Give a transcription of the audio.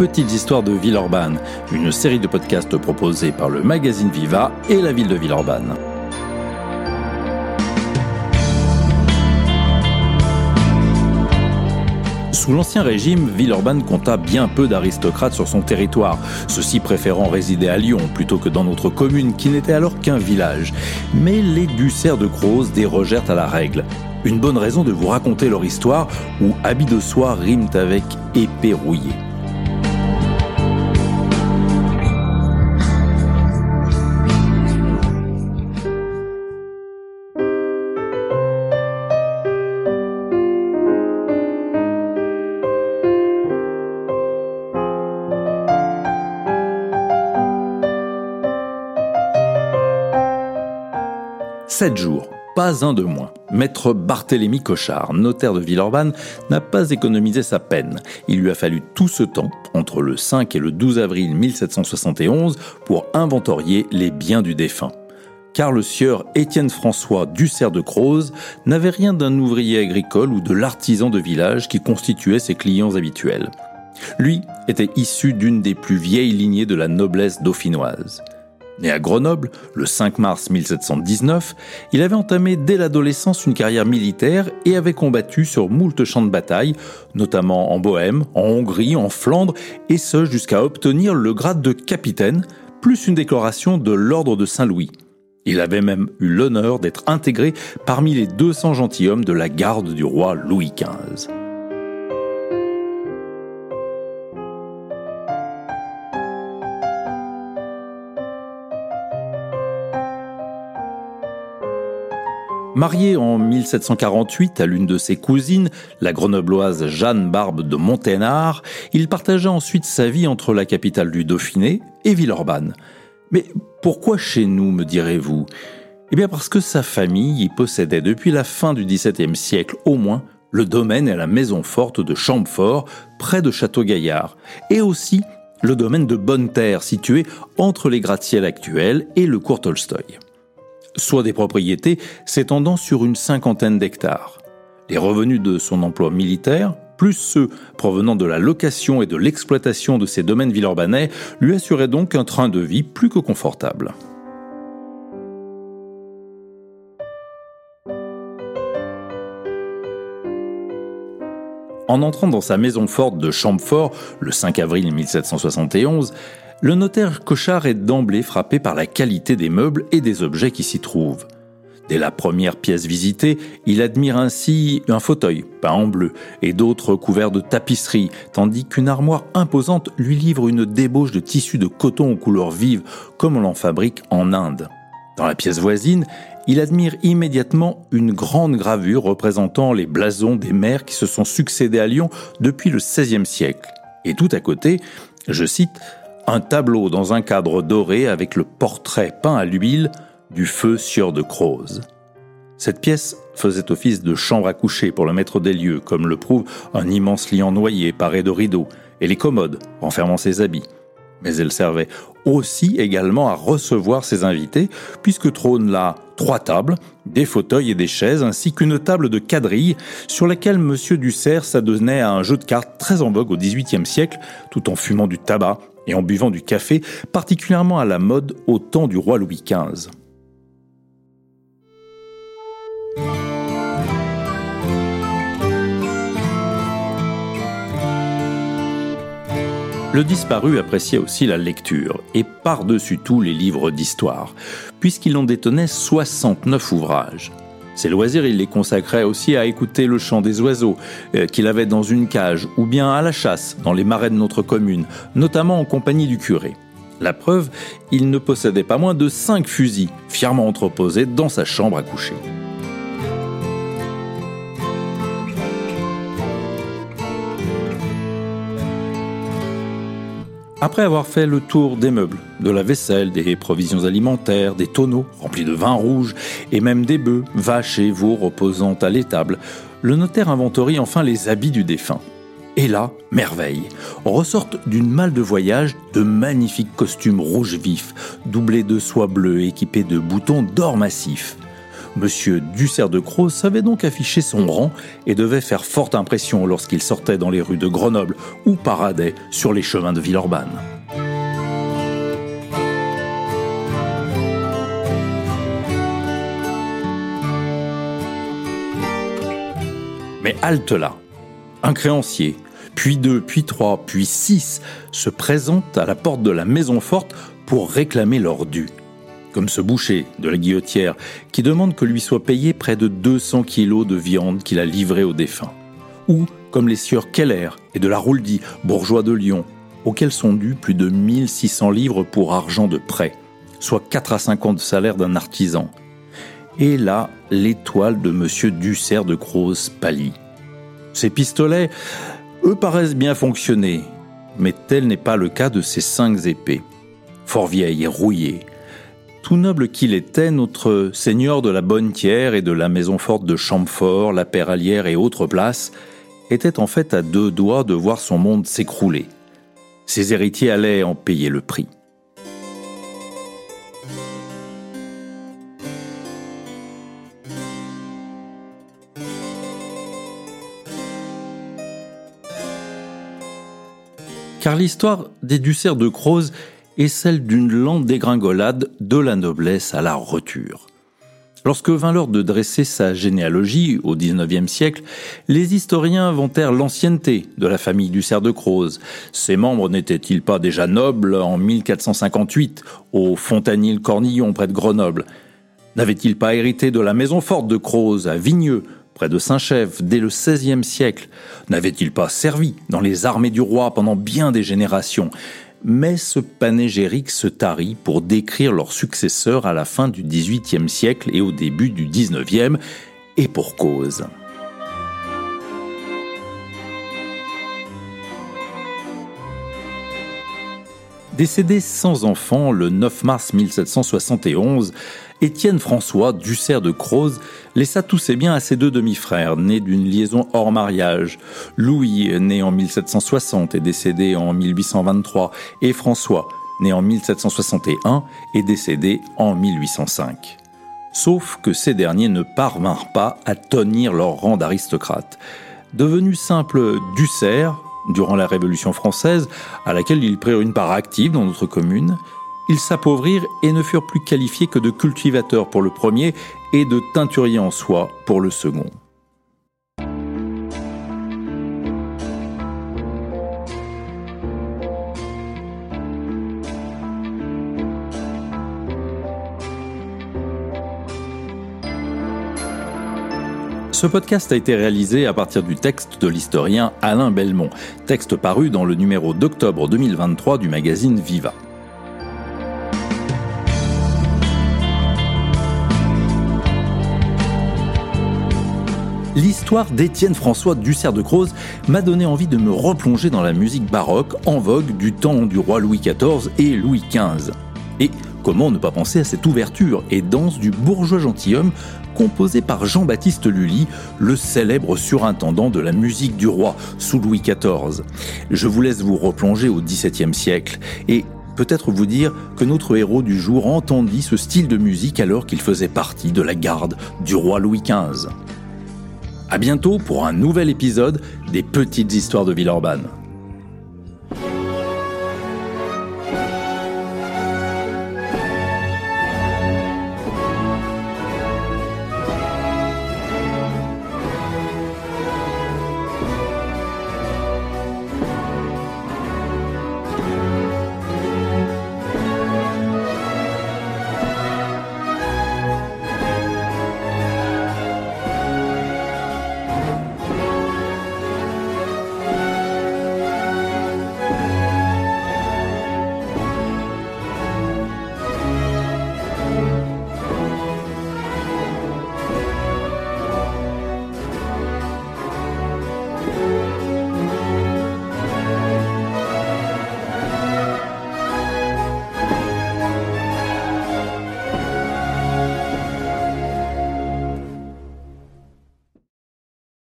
Petites histoires de Villeurbanne, une série de podcasts proposés par le magazine Viva et la ville de Villeurbanne. Sous l'Ancien Régime, Villeurbanne compta bien peu d'aristocrates sur son territoire, ceux-ci préférant résider à Lyon plutôt que dans notre commune qui n'était alors qu'un village. Mais les Ducerre de Croze dérogèrent à la règle. Une bonne raison de vous raconter leur histoire où habits de soie riment avec épée rouillée. Sept jours, pas un de moins. Maître Barthélemy Cochard, notaire de Villeurbanne, n'a pas économisé sa peine. Il lui a fallu tout ce temps, entre le 5 et le 12 avril 1771, pour inventorier les biens du défunt. Car le sieur Étienne François Ducerre de Croze n'avait rien d'un ouvrier agricole ou de l'artisan de village qui constituait ses clients habituels. Lui était issu d'une des plus vieilles lignées de la noblesse dauphinoise. Né à Grenoble le 5 mars 1719, il avait entamé dès l'adolescence une carrière militaire et avait combattu sur moult champs de bataille, notamment en Bohême, en Hongrie, en Flandre, et ce jusqu'à obtenir le grade de capitaine, plus une décoration de l'ordre de Saint-Louis. Il avait même eu l'honneur d'être intégré parmi les 200 gentilshommes de la garde du roi Louis XV. Marié en 1748 à l'une de ses cousines, la grenobloise Jeanne Barbe de Monténard, il partagea ensuite sa vie entre la capitale du Dauphiné et Villeurbanne. Mais pourquoi chez nous, me direz-vous? Eh bien parce que sa famille y possédait depuis la fin du XVIIe siècle au moins le domaine et la maison forte de Champfort, près de Château-Gaillard, et aussi le domaine de Bonne-Terre, situé entre les gratte-ciels actuels et le cours Tolstoï soit des propriétés s'étendant sur une cinquantaine d'hectares. Les revenus de son emploi militaire, plus ceux provenant de la location et de l'exploitation de ses domaines villeurbanais, lui assuraient donc un train de vie plus que confortable. En entrant dans sa maison forte de Champfort le 5 avril 1771, le notaire Cochard est d'emblée frappé par la qualité des meubles et des objets qui s'y trouvent. Dès la première pièce visitée, il admire ainsi un fauteuil peint en bleu et d'autres couverts de tapisserie, tandis qu'une armoire imposante lui livre une débauche de tissus de coton aux couleurs vives, comme on l'en fabrique en Inde. Dans la pièce voisine, il admire immédiatement une grande gravure représentant les blasons des maires qui se sont succédés à Lyon depuis le XVIe siècle. Et tout à côté, je cite, un tableau dans un cadre doré avec le portrait peint à l'huile du feu sieur de Croze. Cette pièce faisait office de chambre à coucher pour le maître des lieux, comme le prouve un immense lit en noyer paré de rideaux et les commodes renfermant ses habits. Mais elle servait aussi également à recevoir ses invités, puisque trônent là trois tables, des fauteuils et des chaises, ainsi qu'une table de quadrille sur laquelle M. Ducerre s'adonnait à un jeu de cartes très en vogue au XVIIIe siècle, tout en fumant du tabac et en buvant du café, particulièrement à la mode au temps du roi Louis XV. Le disparu appréciait aussi la lecture, et par-dessus tout les livres d'histoire, puisqu'il en détenait 69 ouvrages. Ses loisirs, il les consacrait aussi à écouter le chant des oiseaux euh, qu'il avait dans une cage, ou bien à la chasse dans les marais de notre commune, notamment en compagnie du curé. La preuve, il ne possédait pas moins de cinq fusils, fièrement entreposés dans sa chambre à coucher. Après avoir fait le tour des meubles, de la vaisselle, des provisions alimentaires, des tonneaux remplis de vin rouge, et même des bœufs, vaches et veaux reposant à l'étable, le notaire inventorie enfin les habits du défunt. Et là, merveille, ressortent d'une malle de voyage de magnifiques costumes rouges vifs, doublés de soie bleue équipés de boutons d'or massif. Monsieur Dussert de Croz savait donc afficher son rang et devait faire forte impression lorsqu'il sortait dans les rues de Grenoble ou paradait sur les chemins de Villeurbanne. Mais halte là. Un créancier, puis deux, puis trois, puis six se présentent à la porte de la maison forte pour réclamer leur dû. Comme ce boucher de la guillotière qui demande que lui soit payé près de 200 kilos de viande qu'il a livrée aux défunts. Ou comme les sieurs Keller et de la Rouldie, bourgeois de Lyon, auxquels sont dus plus de 1600 livres pour argent de prêt, soit 4 à 5 ans de salaire d'un artisan. Et là, l'étoile de M. Dussert de Croze pâlit. Ces pistolets, eux paraissent bien fonctionner, mais tel n'est pas le cas de ces cinq épées. Fort vieilles et rouillées. Tout noble qu'il était, notre seigneur de la Bonne Tière et de la maison forte de Champfort, la Péralière et autres places, était en fait à deux doigts de voir son monde s'écrouler. Ses héritiers allaient en payer le prix. car l'histoire des Dussert de Croze est celle d'une lente dégringolade de la noblesse à la rupture. Lorsque vint l'heure de dresser sa généalogie au XIXe siècle, les historiens inventèrent l'ancienneté de la famille Dussert de Croze. Ses membres n'étaient-ils pas déjà nobles en 1458 au Fontanil-Cornillon près de Grenoble? N'avaient-ils pas hérité de la maison forte de Croze à Vigneux près de Saint-Chef, dès le XVIe siècle, n'avait-il pas servi dans les armées du roi pendant bien des générations? Mais ce panégyrique se tarit pour décrire leurs successeurs à la fin du XVIIIe siècle et au début du XIXe, et pour cause. Décédé sans enfant le 9 mars 1771, Étienne François Dussert de Croze laissa tous ses biens à ses deux demi-frères, nés d'une liaison hors mariage. Louis, né en 1760 et décédé en 1823, et François, né en 1761 et décédé en 1805. Sauf que ces derniers ne parvinrent pas à tenir leur rang d'aristocrates. Devenus simples Dussert, durant la Révolution française, à laquelle ils prirent une part active dans notre commune, ils s'appauvrirent et ne furent plus qualifiés que de cultivateurs pour le premier et de teinturiers en soie pour le second. Ce podcast a été réalisé à partir du texte de l'historien Alain Belmont, texte paru dans le numéro d'octobre 2023 du magazine Viva. L'histoire d'Étienne François Dussert de Croze m'a donné envie de me replonger dans la musique baroque en vogue du temps du roi Louis XIV et Louis XV. Et comment ne pas penser à cette ouverture et danse du bourgeois gentilhomme composée par Jean-Baptiste Lully, le célèbre surintendant de la musique du roi sous Louis XIV. Je vous laisse vous replonger au XVIIe siècle et peut-être vous dire que notre héros du jour entendit ce style de musique alors qu'il faisait partie de la garde du roi Louis XV. À bientôt pour un nouvel épisode des Petites Histoires de Villeurbanne.